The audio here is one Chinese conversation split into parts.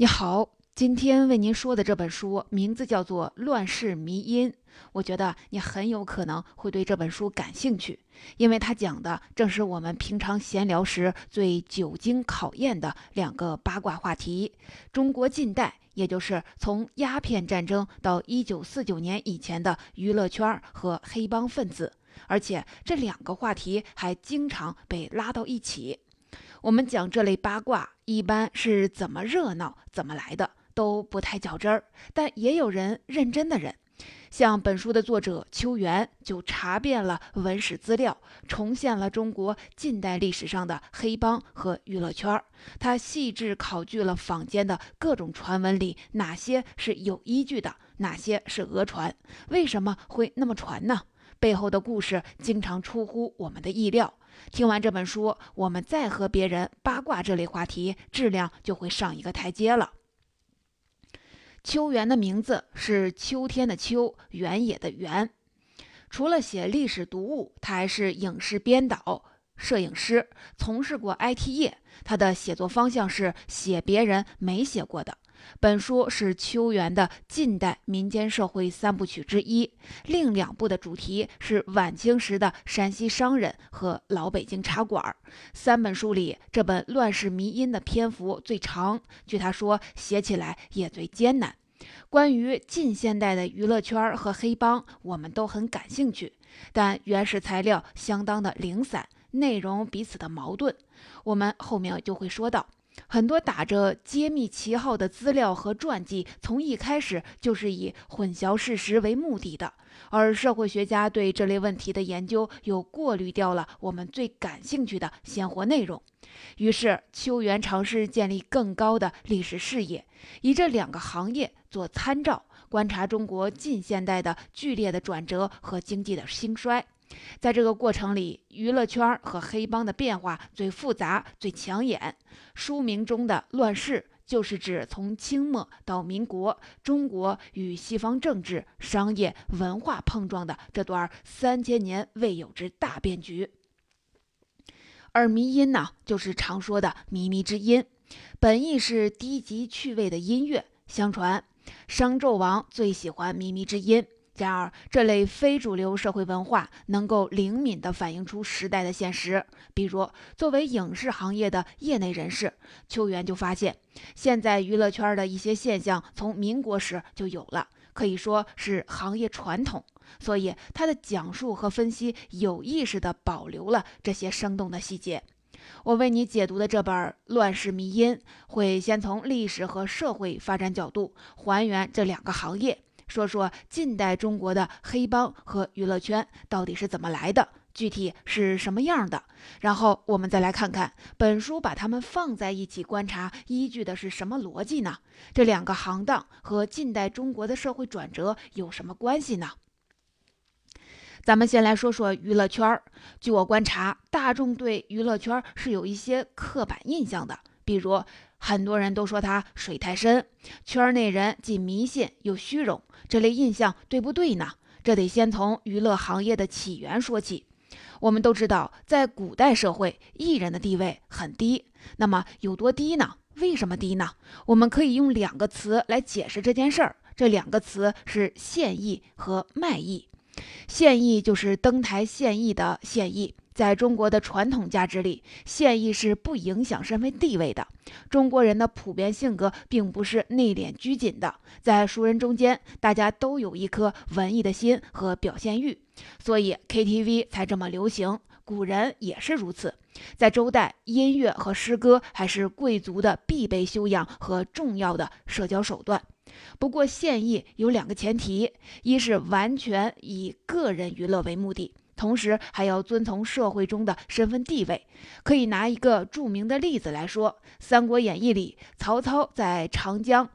你好，今天为您说的这本书名字叫做《乱世迷因》。我觉得你很有可能会对这本书感兴趣，因为它讲的正是我们平常闲聊时最久经考验的两个八卦话题：中国近代，也就是从鸦片战争到一九四九年以前的娱乐圈和黑帮分子。而且这两个话题还经常被拉到一起。我们讲这类八卦，一般是怎么热闹怎么来的，都不太较真儿。但也有人认真的人，像本书的作者邱元，就查遍了文史资料，重现了中国近代历史上的黑帮和娱乐圈儿。他细致考据了坊间的各种传闻里，哪些是有依据的，哪些是讹传，为什么会那么传呢？背后的故事经常出乎我们的意料。听完这本书，我们再和别人八卦这类话题，质量就会上一个台阶了。秋园的名字是秋天的秋，原野的原。除了写历史读物，他还是影视编导、摄影师，从事过 IT 业。他的写作方向是写别人没写过的。本书是邱元的近代民间社会三部曲之一，另两部的主题是晚清时的山西商人和老北京茶馆。三本书里，这本《乱世迷因》的篇幅最长，据他说，写起来也最艰难。关于近现代的娱乐圈和黑帮，我们都很感兴趣，但原始材料相当的零散，内容彼此的矛盾，我们后面就会说到。很多打着揭秘旗号的资料和传记，从一开始就是以混淆事实为目的的。而社会学家对这类问题的研究，又过滤掉了我们最感兴趣的鲜活内容。于是，邱元尝试建立更高的历史视野，以这两个行业做参照，观察中国近现代的剧烈的转折和经济的兴衰。在这个过程里，娱乐圈和黑帮的变化最复杂、最抢眼。书名中的“乱世”就是指从清末到民国，中国与西方政治、商业、文化碰撞的这段三千年未有之大变局。而迷音呢，就是常说的“靡靡之音”，本意是低级趣味的音乐。相传，商纣王最喜欢靡靡之音。然而，这类非主流社会文化能够灵敏地反映出时代的现实。比如，作为影视行业的业内人士，邱元就发现，现在娱乐圈的一些现象从民国时就有了，可以说是行业传统。所以，他的讲述和分析有意识地保留了这些生动的细节。我为你解读的这本《乱世迷因》，会先从历史和社会发展角度还原这两个行业。说说近代中国的黑帮和娱乐圈到底是怎么来的，具体是什么样的？然后我们再来看看本书把它们放在一起观察，依据的是什么逻辑呢？这两个行当和近代中国的社会转折有什么关系呢？咱们先来说说娱乐圈。据我观察，大众对娱乐圈是有一些刻板印象的，比如很多人都说它水太深，圈内人既迷信又虚荣。这类印象对不对呢？这得先从娱乐行业的起源说起。我们都知道，在古代社会，艺人的地位很低。那么有多低呢？为什么低呢？我们可以用两个词来解释这件事儿。这两个词是献艺和卖艺。现役就是登台现役的现役。在中国的传统价值里，现役是不影响身份地位的。中国人的普遍性格并不是内敛拘谨的，在熟人中间，大家都有一颗文艺的心和表现欲，所以 KTV 才这么流行。古人也是如此，在周代，音乐和诗歌还是贵族的必备修养和重要的社交手段。不过，献艺有两个前提：一是完全以个人娱乐为目的。同时还要遵从社会中的身份地位。可以拿一个著名的例子来说，《三国演义》里，曹操在长江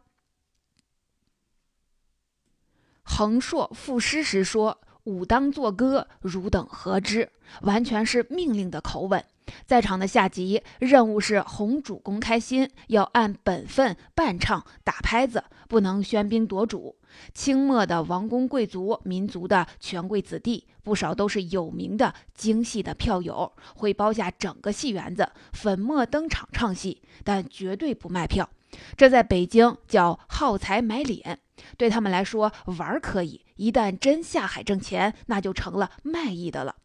横槊赋诗时说：“武当作歌，汝等何之？”完全是命令的口吻。在场的下级任务是哄主公开心，要按本分伴唱打拍子，不能喧宾夺主。清末的王公贵族、民族的权贵子弟，不少都是有名的京戏的票友，会包下整个戏园子，粉墨登场唱戏，但绝对不卖票。这在北京叫耗财买脸。对他们来说，玩可以，一旦真下海挣钱，那就成了卖艺的了。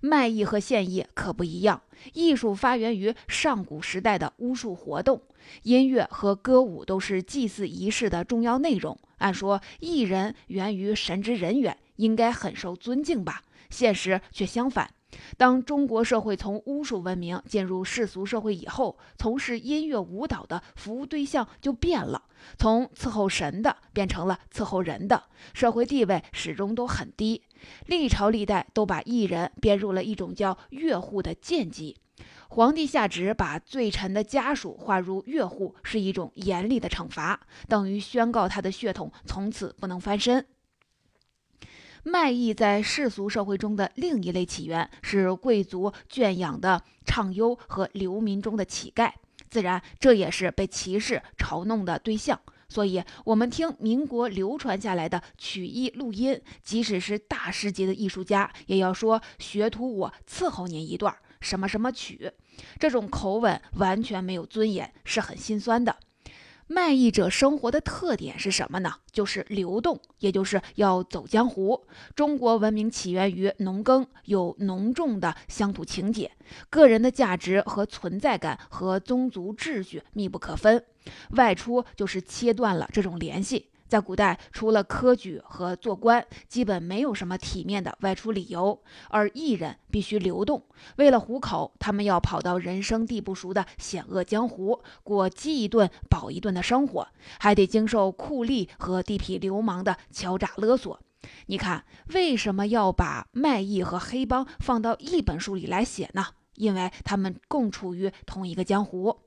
卖艺和现艺可不一样。艺术发源于上古时代的巫术活动，音乐和歌舞都是祭祀仪式的重要内容。按说，艺人源于神职人员，应该很受尊敬吧？现实却相反。当中国社会从巫术文明进入世俗社会以后，从事音乐舞蹈的服务对象就变了，从伺候神的变成了伺候人的，社会地位始终都很低。历朝历代都把艺人编入了一种叫乐户的贱籍。皇帝下旨把罪臣的家属划入乐户，是一种严厉的惩罚，等于宣告他的血统从此不能翻身。卖艺在世俗社会中的另一类起源是贵族圈养的唱优和流民中的乞丐，自然这也是被歧视嘲弄的对象。所以，我们听民国流传下来的曲艺录音，即使是大师级的艺术家，也要说学徒，我伺候您一段什么什么曲，这种口吻完全没有尊严，是很心酸的。卖艺者生活的特点是什么呢？就是流动，也就是要走江湖。中国文明起源于农耕，有浓重的乡土情结，个人的价值和存在感和宗族秩序密不可分，外出就是切断了这种联系。在古代，除了科举和做官，基本没有什么体面的外出理由。而艺人必须流动，为了糊口，他们要跑到人生地不熟的险恶江湖，过饥一顿饱一顿的生活，还得经受酷吏和地痞流氓的敲诈勒索。你看，为什么要把卖艺和黑帮放到一本书里来写呢？因为他们共处于同一个江湖。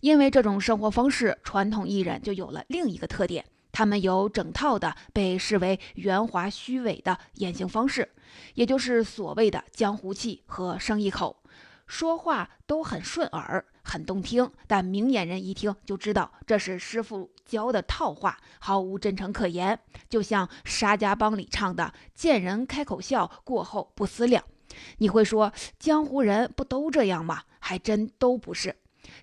因为这种生活方式，传统艺人就有了另一个特点：他们有整套的被视为圆滑虚伪的言行方式，也就是所谓的江湖气和生意口，说话都很顺耳、很动听，但明眼人一听就知道这是师傅教的套话，毫无真诚可言。就像沙家浜里唱的“见人开口笑，过后不思量”。你会说，江湖人不都这样吗？还真都不是。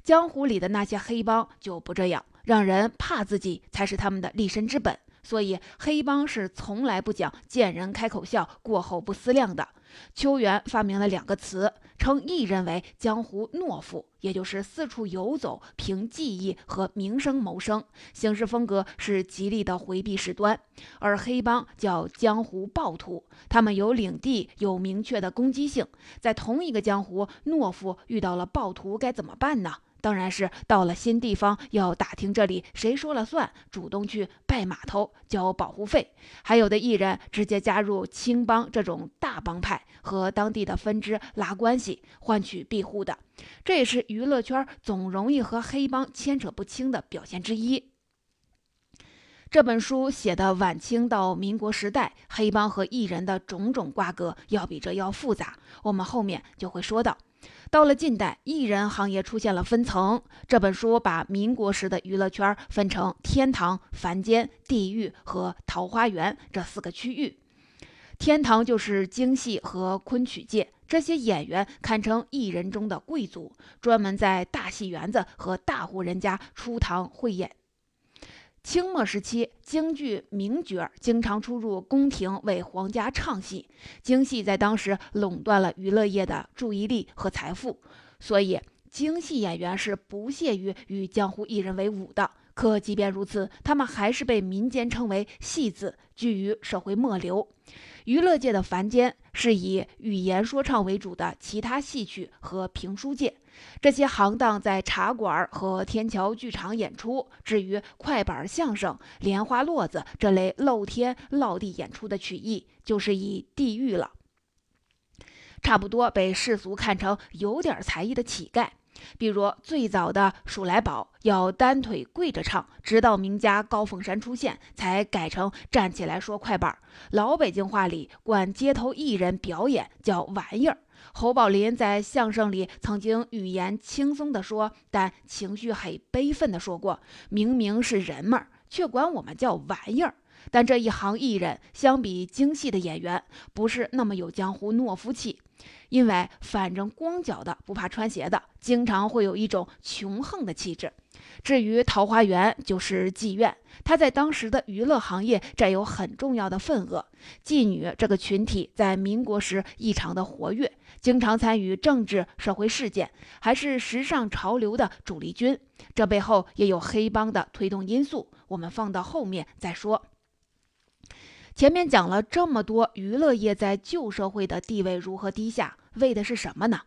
江湖里的那些黑帮就不这样，让人怕自己才是他们的立身之本。所以黑帮是从来不讲见人开口笑，过后不思量的。邱元发明了两个词，称艺人为江湖懦夫，也就是四处游走，凭技艺和名声谋生，行事风格是极力的回避事端；而黑帮叫江湖暴徒，他们有领地，有明确的攻击性。在同一个江湖，懦夫遇到了暴徒该怎么办呢？当然是到了新地方要打听这里谁说了算，主动去拜码头交保护费。还有的艺人直接加入青帮这种大帮派，和当地的分支拉关系，换取庇护的。这也是娱乐圈总容易和黑帮牵扯不清的表现之一。这本书写的晚清到民国时代黑帮和艺人的种种瓜葛，要比这要复杂。我们后面就会说到。到了近代，艺人行业出现了分层。这本书把民国时的娱乐圈分成天堂、凡间、地狱和桃花源这四个区域。天堂就是京戏和昆曲界，这些演员堪称艺人中的贵族，专门在大戏园子和大户人家出堂汇演。清末时期，京剧名角经常出入宫廷为皇家唱戏，京戏在当时垄断了娱乐业的注意力和财富，所以京戏演员是不屑于与江湖艺人为伍的。可即便如此，他们还是被民间称为“戏子”，居于社会末流。娱乐界的凡间是以语言说唱为主的其他戏曲和评书界。这些行当在茶馆和天桥剧场演出，至于快板相声、莲花落子这类露天落地演出的曲艺，就是以地狱了，差不多被世俗看成有点才艺的乞丐。比如最早的《数来宝》要单腿跪着唱，直到名家高凤山出现，才改成站起来说快板。老北京话里管街头艺人表演叫玩意儿。侯宝林在相声里曾经语言轻松地说，但情绪很悲愤地说过：“明明是人们，却管我们叫玩意儿。”但这一行艺人相比京戏的演员，不是那么有江湖懦夫气。因为反正光脚的不怕穿鞋的，经常会有一种穷横的气质。至于桃花源，就是妓院，它在当时的娱乐行业占有很重要的份额。妓女这个群体在民国时异常的活跃，经常参与政治社会事件，还是时尚潮流的主力军。这背后也有黑帮的推动因素，我们放到后面再说。前面讲了这么多，娱乐业在旧社会的地位如何低下，为的是什么呢？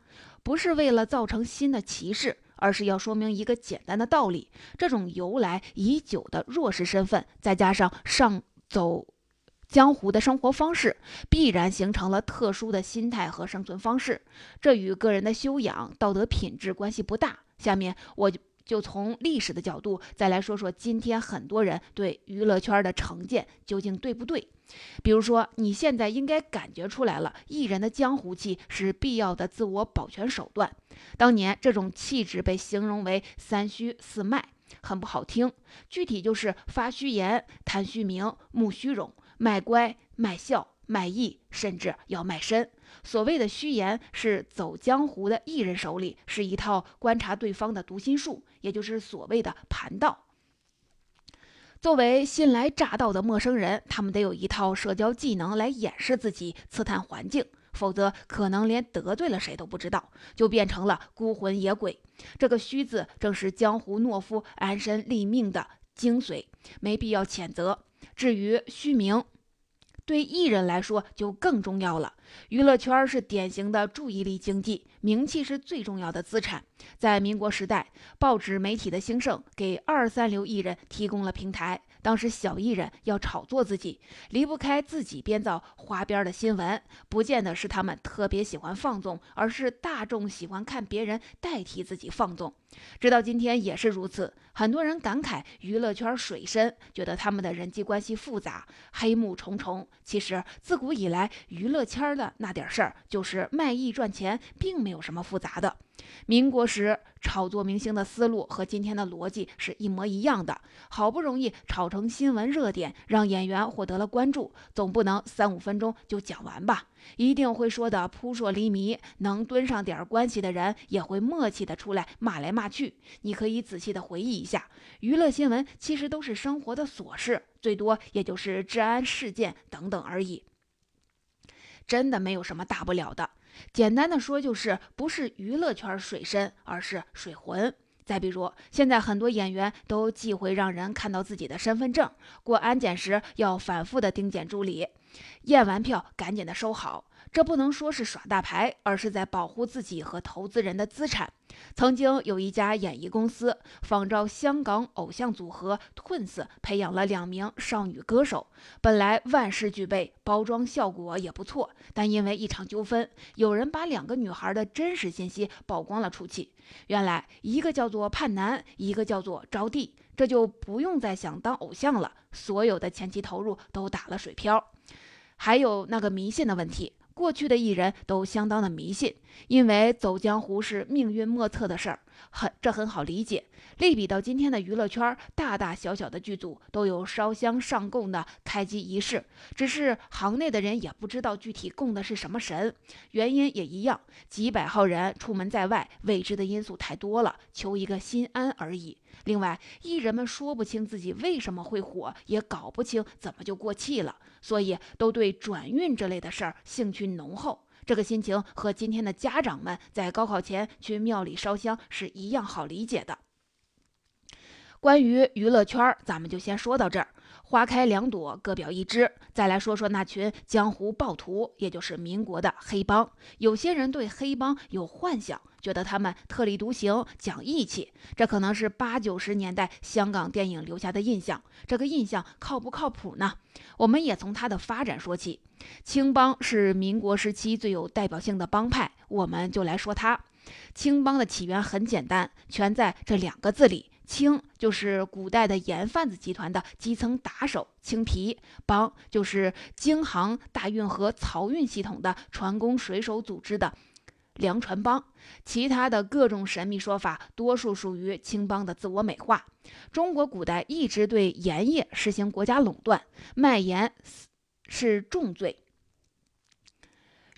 不是为了造成新的歧视。而是要说明一个简单的道理：这种由来已久的弱势身份，再加上上走江湖的生活方式，必然形成了特殊的心态和生存方式。这与个人的修养、道德品质关系不大。下面我就从历史的角度再来说说今天很多人对娱乐圈的成见究竟对不对。比如说，你现在应该感觉出来了，艺人的江湖气是必要的自我保全手段。当年这种气质被形容为“三虚四卖”，很不好听，具体就是发虚言、谈虚名、慕虚荣、卖乖、卖笑、卖艺，甚至要卖身。所谓的虚言，是走江湖的艺人手里是一套观察对方的读心术，也就是所谓的盘道。作为新来乍到的陌生人，他们得有一套社交技能来掩饰自己，刺探环境，否则可能连得罪了谁都不知道，就变成了孤魂野鬼。这个“虚”字，正是江湖懦夫安身立命的精髓，没必要谴责。至于虚名，对艺人来说就更重要了。娱乐圈是典型的注意力经济，名气是最重要的资产。在民国时代，报纸媒体的兴盛给二三流艺人提供了平台。当时小艺人要炒作自己，离不开自己编造花边的新闻，不见得是他们特别喜欢放纵，而是大众喜欢看别人代替自己放纵。直到今天也是如此。很多人感慨娱乐圈水深，觉得他们的人际关系复杂，黑幕重重。其实自古以来，娱乐圈的那点事儿就是卖艺赚钱，并没有什么复杂的。民国时炒作明星的思路和今天的逻辑是一模一样的。好不容易炒成新闻热点，让演员获得了关注，总不能三五分钟就讲完吧？一定会说的扑朔迷离。能蹲上点关系的人，也会默契的出来骂来骂去。你可以仔细的回忆一下，娱乐新闻其实都是生活的琐事，最多也就是治安事件等等而已，真的没有什么大不了的。简单的说，就是不是娱乐圈水深，而是水浑。再比如，现在很多演员都忌讳让人看到自己的身份证，过安检时要反复的盯检助理，验完票赶紧的收好。这不能说是耍大牌，而是在保护自己和投资人的资产。曾经有一家演艺公司仿照香港偶像组合 Twins 培养了两名少女歌手，本来万事俱备，包装效果也不错，但因为一场纠纷，有人把两个女孩的真实信息曝光了出去。原来一个叫做盼南，一个叫做招娣，这就不用再想当偶像了，所有的前期投入都打了水漂。还有那个迷信的问题。过去的艺人都相当的迷信，因为走江湖是命运莫测的事儿，很这很好理解。类比到今天的娱乐圈，大大小小的剧组都有烧香上供的开机仪式，只是行内的人也不知道具体供的是什么神，原因也一样，几百号人出门在外，未知的因素太多了，求一个心安而已。另外，艺人们说不清自己为什么会火，也搞不清怎么就过气了，所以都对转运这类的事儿兴趣浓厚。这个心情和今天的家长们在高考前去庙里烧香是一样好理解的。关于娱乐圈，咱们就先说到这儿。花开两朵，各表一枝。再来说说那群江湖暴徒，也就是民国的黑帮。有些人对黑帮有幻想，觉得他们特立独行，讲义气。这可能是八九十年代香港电影留下的印象。这个印象靠不靠谱呢？我们也从它的发展说起。青帮是民国时期最有代表性的帮派，我们就来说它。青帮的起源很简单，全在这两个字里。青就是古代的盐贩子集团的基层打手，青皮帮就是京杭大运河漕运系统的船工水手组织的梁传帮。其他的各种神秘说法，多数属于青帮的自我美化。中国古代一直对盐业实行国家垄断，卖盐是重罪。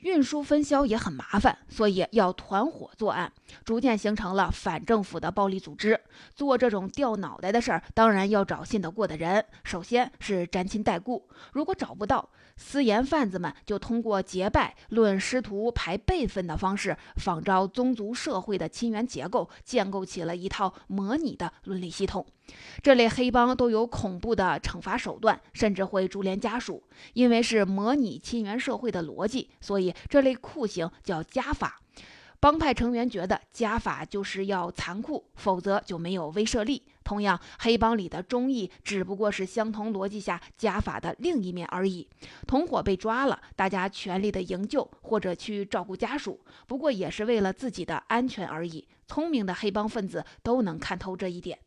运输分销也很麻烦，所以要团伙作案，逐渐形成了反政府的暴力组织。做这种掉脑袋的事儿，当然要找信得过的人，首先是沾亲带故。如果找不到，私盐贩子们就通过结拜、论师徒、排辈分的方式，仿照宗族社会的亲缘结构，建构起了一套模拟的伦理系统。这类黑帮都有恐怖的惩罚手段，甚至会株连家属。因为是模拟亲缘社会的逻辑，所以这类酷刑叫家法。帮派成员觉得家法就是要残酷，否则就没有威慑力。同样，黑帮里的忠义只不过是相同逻辑下家法的另一面而已。同伙被抓了，大家全力的营救或者去照顾家属，不过也是为了自己的安全而已。聪明的黑帮分子都能看透这一点。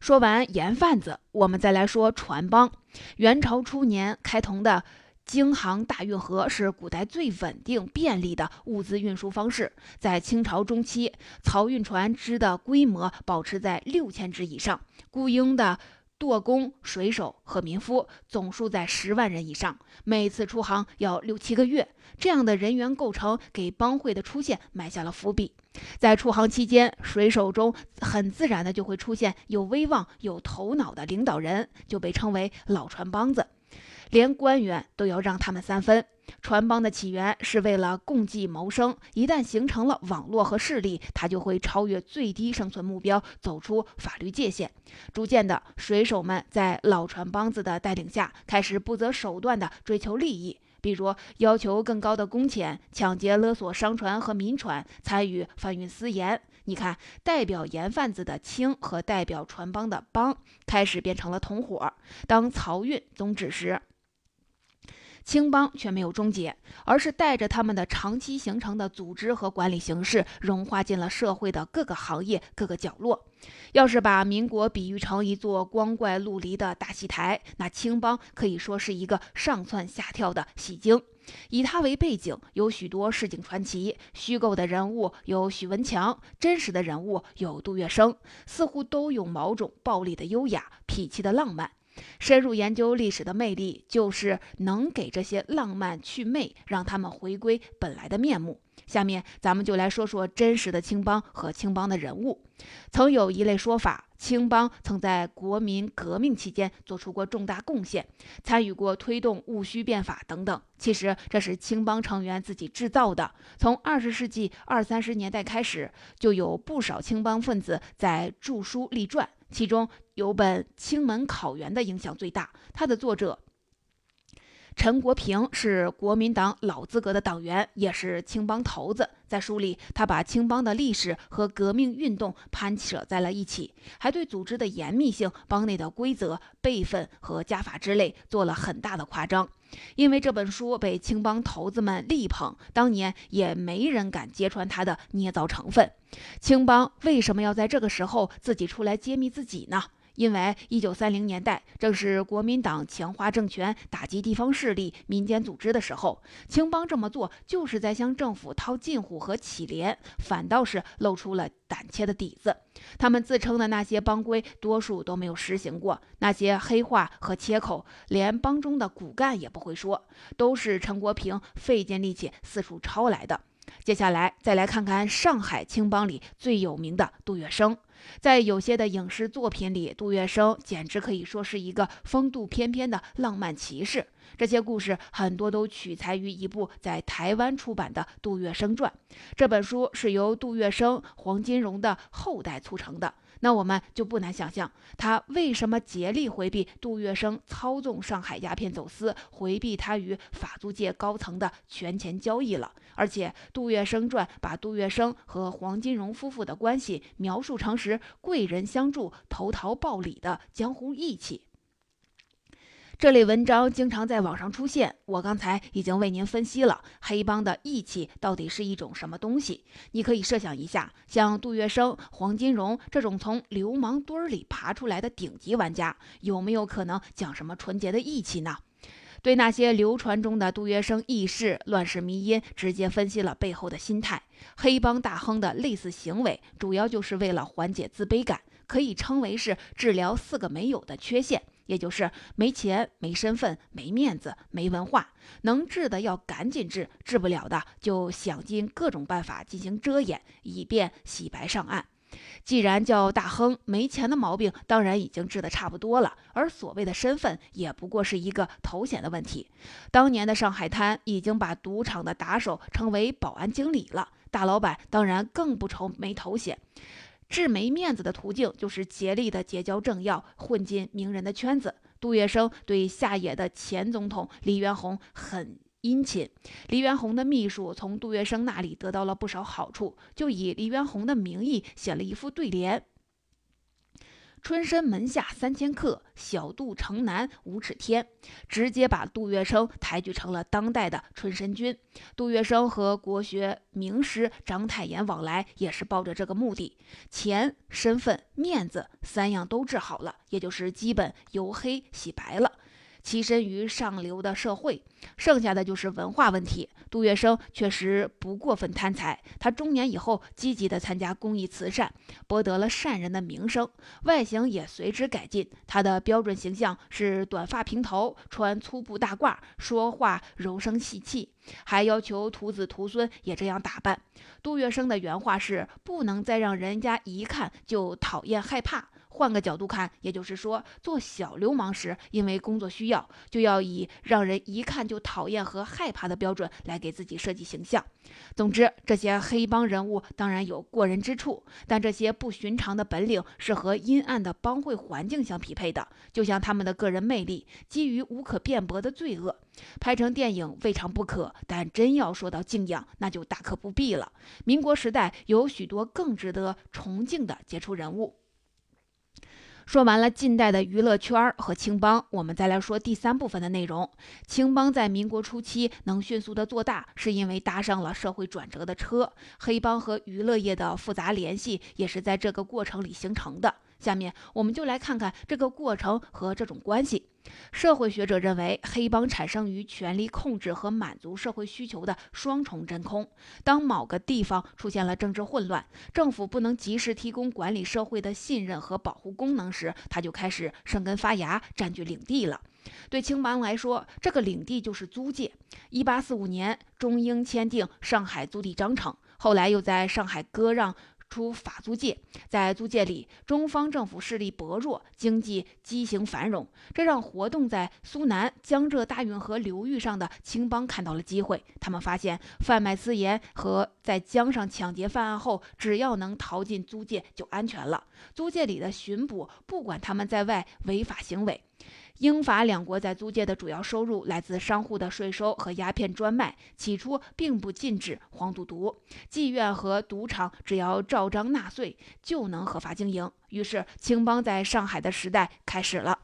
说完盐贩子，我们再来说船帮。元朝初年开通的京杭大运河是古代最稳定便利的物资运输方式。在清朝中期，漕运船只的规模保持在六千只以上，雇佣的舵工、水手和民夫总数在十万人以上，每次出航要六七个月。这样的人员构成给帮会的出现埋下了伏笔。在出航期间，水手中很自然的就会出现有威望、有头脑的领导人，就被称为老船帮子。连官员都要让他们三分。船帮的起源是为了共济谋生，一旦形成了网络和势力，它就会超越最低生存目标，走出法律界限。逐渐的，水手们在老船帮子的带领下，开始不择手段的追求利益。比如要求更高的工钱、抢劫勒索商船和民船、参与贩运私盐。你看，代表盐贩子的清和代表船帮的帮开始变成了同伙。当漕运终止时，青帮却没有终结，而是带着他们的长期形成的组织和管理形式，融化进了社会的各个行业、各个角落。要是把民国比喻成一座光怪陆离的大戏台，那青帮可以说是一个上蹿下跳的戏精。以它为背景，有许多市井传奇，虚构的人物有许文强，真实的人物有杜月笙，似乎都有某种暴力的优雅、痞气的浪漫。深入研究历史的魅力，就是能给这些浪漫去魅，让他们回归本来的面目。下面咱们就来说说真实的青帮和青帮的人物。曾有一类说法，青帮曾在国民革命期间做出过重大贡献，参与过推动戊戌变法等等。其实这是青帮成员自己制造的。从二十世纪二三十年代开始，就有不少青帮分子在著书立传。其中有本《青门考源》的影响最大，它的作者陈国平是国民党老资格的党员，也是青帮头子。在书里，他把青帮的历史和革命运动攀扯在了一起，还对组织的严密性、帮内的规则、辈分和家法之类做了很大的夸张。因为这本书被青帮头子们力捧，当年也没人敢揭穿他的捏造成分。青帮为什么要在这个时候自己出来揭秘自己呢？因为一九三零年代正是国民党强化政权、打击地方势力、民间组织的时候，青帮这么做就是在向政府套近乎和乞怜，反倒是露出了胆怯的底子。他们自称的那些帮规，多数都没有实行过，那些黑话和切口，连帮中的骨干也不会说，都是陈国平费尽力气四处抄来的。接下来再来看看上海青帮里最有名的杜月笙。在有些的影视作品里，杜月笙简直可以说是一个风度翩翩的浪漫骑士。这些故事很多都取材于一部在台湾出版的《杜月笙传》。这本书是由杜月笙、黄金荣的后代促成的。那我们就不难想象，他为什么竭力回避杜月笙操纵上海鸦片走私，回避他与法租界高层的权钱交易了。而且，《杜月笙传》把杜月笙和黄金荣夫妇的关系描述成是贵人相助、投桃报李的江湖义气。这类文章经常在网上出现，我刚才已经为您分析了黑帮的义气到底是一种什么东西。你可以设想一下，像杜月笙、黄金荣这种从流氓堆儿里爬出来的顶级玩家，有没有可能讲什么纯洁的义气呢？对那些流传中的杜月笙义士、乱世迷因，直接分析了背后的心态。黑帮大亨的类似行为，主要就是为了缓解自卑感，可以称为是治疗四个没有的缺陷。也就是没钱、没身份、没面子、没文化。能治的要赶紧治，治不了的就想尽各种办法进行遮掩，以便洗白上岸。既然叫大亨，没钱的毛病当然已经治得差不多了，而所谓的身份也不过是一个头衔的问题。当年的上海滩已经把赌场的打手称为保安经理了，大老板当然更不愁没头衔。治没面子的途径就是竭力的结交政要，混进名人的圈子。杜月笙对下野的前总统黎元洪很。殷勤，黎元洪的秘书从杜月笙那里得到了不少好处，就以黎元洪的名义写了一副对联：“春申门下三千客，小杜城南五尺天。”直接把杜月笙抬举成了当代的春申君。杜月笙和国学名师章太炎往来，也是抱着这个目的：钱、身份、面子三样都治好了，也就是基本由黑洗白了。栖身于上流的社会，剩下的就是文化问题。杜月笙确实不过分贪财，他中年以后积极地参加公益慈善，博得了善人的名声，外形也随之改进。他的标准形象是短发平头，穿粗布大褂，说话柔声细气，还要求徒子徒孙也这样打扮。杜月笙的原话是：“不能再让人家一看就讨厌害怕。”换个角度看，也就是说，做小流氓时，因为工作需要，就要以让人一看就讨厌和害怕的标准来给自己设计形象。总之，这些黑帮人物当然有过人之处，但这些不寻常的本领是和阴暗的帮会环境相匹配的。就像他们的个人魅力，基于无可辩驳的罪恶，拍成电影未尝不可，但真要说到敬仰，那就大可不必了。民国时代有许多更值得崇敬的杰出人物。说完了近代的娱乐圈和青帮，我们再来说第三部分的内容。青帮在民国初期能迅速的做大，是因为搭上了社会转折的车。黑帮和娱乐业的复杂联系也是在这个过程里形成的。下面我们就来看看这个过程和这种关系。社会学者认为，黑帮产生于权力控制和满足社会需求的双重真空。当某个地方出现了政治混乱，政府不能及时提供管理社会的信任和保护功能时，他就开始生根发芽，占据领地了。对青帮来说，这个领地就是租界。一八四五年，中英签订上海租地章程，后来又在上海割让。出法租界，在租界里，中方政府势力薄弱，经济畸形繁荣，这让活动在苏南、江浙大运河流域上的青帮看到了机会。他们发现，贩卖私盐和在江上抢劫犯案后，只要能逃进租界，就安全了。租界里的巡捕不管他们在外违法行为。英法两国在租界的主要收入来自商户的税收和鸦片专卖。起初并不禁止黄赌毒，妓院和赌场只要照章纳税就能合法经营。于是，青帮在上海的时代开始了。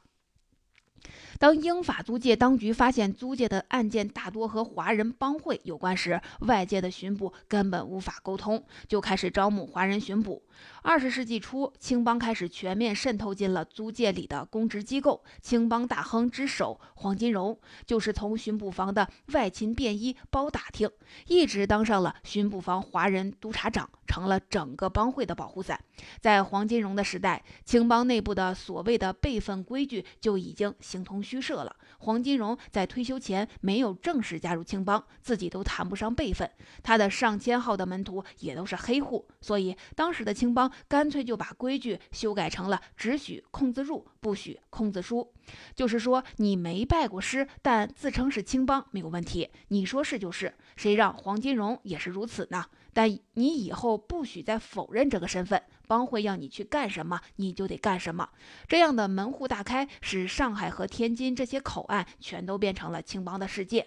当英法租界当局发现租界的案件大多和华人帮会有关时，外界的巡捕根本无法沟通，就开始招募华人巡捕。二十世纪初，青帮开始全面渗透进了租界里的公职机构。青帮大亨之首黄金荣，就是从巡捕房的外勤便衣包打听，一直当上了巡捕房华人督察长，成了整个帮会的保护伞。在黄金荣的时代，青帮内部的所谓的辈分规矩就已经形同虚设了。黄金荣在退休前没有正式加入青帮，自己都谈不上辈分。他的上千号的门徒也都是黑户，所以当时的青帮干脆就把规矩修改成了只许空字入，不许空字书。就是说，你没拜过师，但自称是青帮没有问题，你说是就是。谁让黄金荣也是如此呢？但你以后不许再否认这个身份，帮会要你去干什么，你就得干什么。这样的门户大开，使上海和天津这些口岸全都变成了青帮的世界。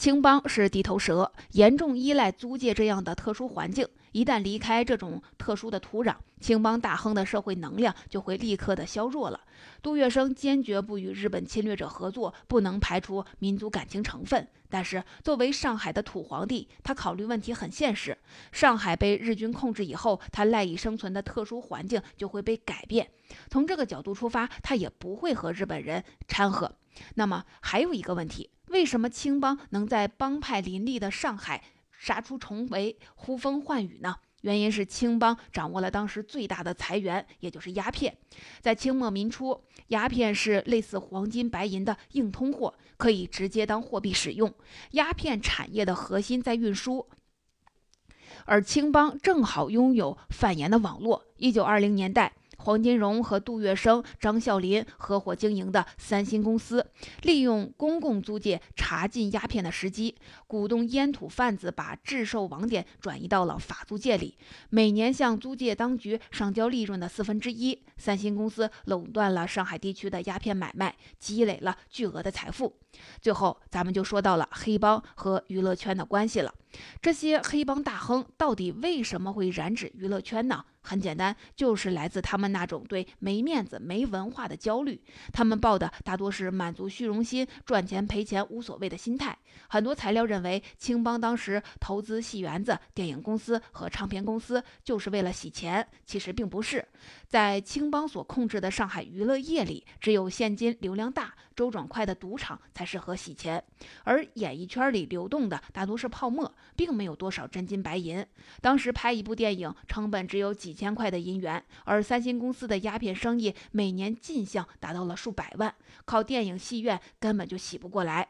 青帮是地头蛇，严重依赖租界这样的特殊环境。一旦离开这种特殊的土壤，青帮大亨的社会能量就会立刻的削弱了。杜月笙坚决不与日本侵略者合作，不能排除民族感情成分。但是作为上海的土皇帝，他考虑问题很现实。上海被日军控制以后，他赖以生存的特殊环境就会被改变。从这个角度出发，他也不会和日本人掺和。那么还有一个问题，为什么青帮能在帮派林立的上海？杀出重围，呼风唤雨呢？原因是青帮掌握了当时最大的财源，也就是鸦片。在清末民初，鸦片是类似黄金、白银的硬通货，可以直接当货币使用。鸦片产业的核心在运输，而青帮正好拥有贩盐的网络。一九二零年代。黄金荣和杜月笙、张啸林合伙经营的三星公司，利用公共租界查禁鸦片的时机，鼓动烟土贩子把制售网点转移到了法租界里，每年向租界当局上交利润的四分之一。三星公司垄断了上海地区的鸦片买卖，积累了巨额的财富。最后，咱们就说到了黑帮和娱乐圈的关系了。这些黑帮大亨到底为什么会染指娱乐圈呢？很简单，就是来自他们那种对没面子、没文化的焦虑。他们抱的大多是满足虚荣心、赚钱赔钱无所谓的心态。很多材料认为，青帮当时投资戏园子、电影公司和唱片公司，就是为了洗钱。其实并不是，在青帮所控制的上海娱乐业里，只有现金流量大、周转快的赌场才适合洗钱，而演艺圈里流动的大多是泡沫，并没有多少真金白银。当时拍一部电影，成本只有几。千块的银元，而三星公司的鸦片生意每年进项达到了数百万，靠电影戏院根本就洗不过来。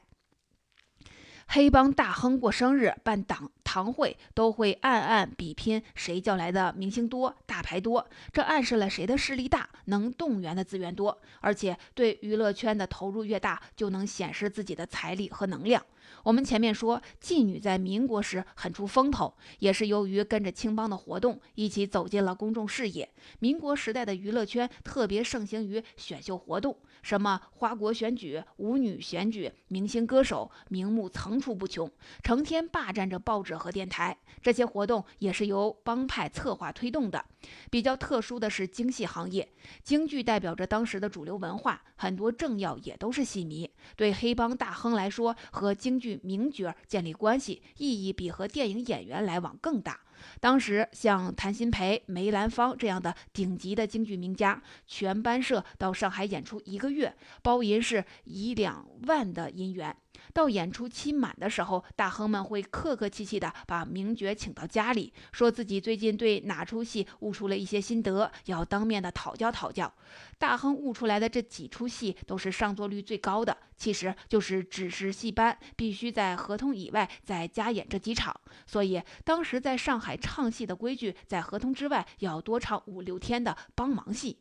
黑帮大亨过生日、办党堂会，都会暗暗比拼谁叫来的明星多、大牌多，这暗示了谁的势力大，能动员的资源多，而且对娱乐圈的投入越大，就能显示自己的财力和能量。我们前面说，妓女在民国时很出风头，也是由于跟着青帮的活动，一起走进了公众视野。民国时代的娱乐圈特别盛行于选秀活动，什么花国选举、舞女选举、明星歌手，名目层出不穷，成天霸占着报纸和电台。这些活动也是由帮派策划推动的。比较特殊的是京戏行业，京剧代表着当时的主流文化，很多政要也都是戏迷。对黑帮大亨来说，和京剧名角建立关系意义比和电影演员来往更大。当时像谭鑫培、梅兰芳这样的顶级的京剧名家，全班社到上海演出一个月，包银是一两万的银元。到演出期满的时候，大亨们会客客气气地把名角请到家里，说自己最近对哪出戏悟出了一些心得，要当面的讨教讨教。大亨悟出来的这几出戏都是上座率最高的，其实就是指示戏班必须在合同以外再加演这几场。所以当时在上海唱戏的规矩，在合同之外要多唱五六天的帮忙戏。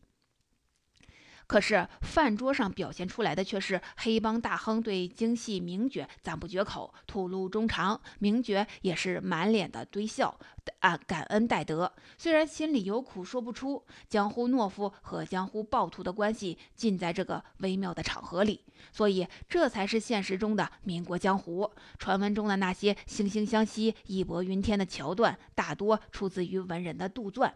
可是饭桌上表现出来的却是黑帮大亨对京戏名角赞不绝口，吐露衷肠，名角也是满脸的堆笑，啊，感恩戴德。虽然心里有苦说不出，江湖懦夫和江湖暴徒的关系尽在这个微妙的场合里，所以这才是现实中的民国江湖。传闻中的那些惺惺相惜、义薄云天的桥段，大多出自于文人的杜撰。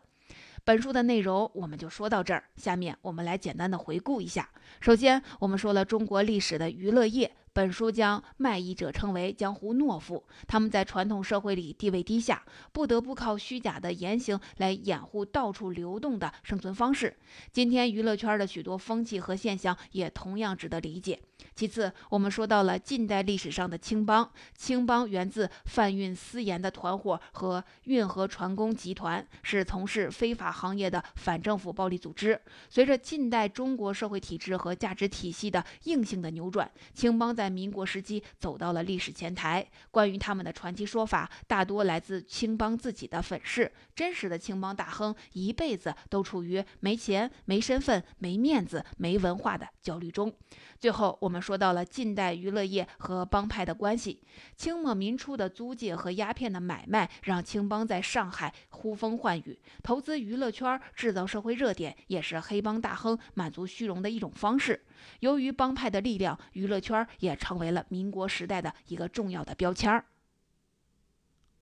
本书的内容我们就说到这儿，下面我们来简单的回顾一下。首先，我们说了中国历史的娱乐业。本书将卖艺者称为江湖懦夫，他们在传统社会里地位低下，不得不靠虚假的言行来掩护到处流动的生存方式。今天娱乐圈的许多风气和现象也同样值得理解。其次，我们说到了近代历史上的青帮，青帮源自贩运私盐的团伙和运河船工集团，是从事非法行业的反政府暴力组织。随着近代中国社会体制和价值体系的硬性的扭转，青帮在在民国时期走到了历史前台。关于他们的传奇说法，大多来自青帮自己的粉饰。真实的青帮大亨一辈子都处于没钱、没身份、没面子、没文化的焦虑中。最后，我们说到了近代娱乐业和帮派的关系。清末民初的租界和鸦片的买卖，让青帮在上海呼风唤雨。投资娱乐圈，制造社会热点，也是黑帮大亨满足虚荣的一种方式。由于帮派的力量，娱乐圈也成为了民国时代的一个重要的标签儿。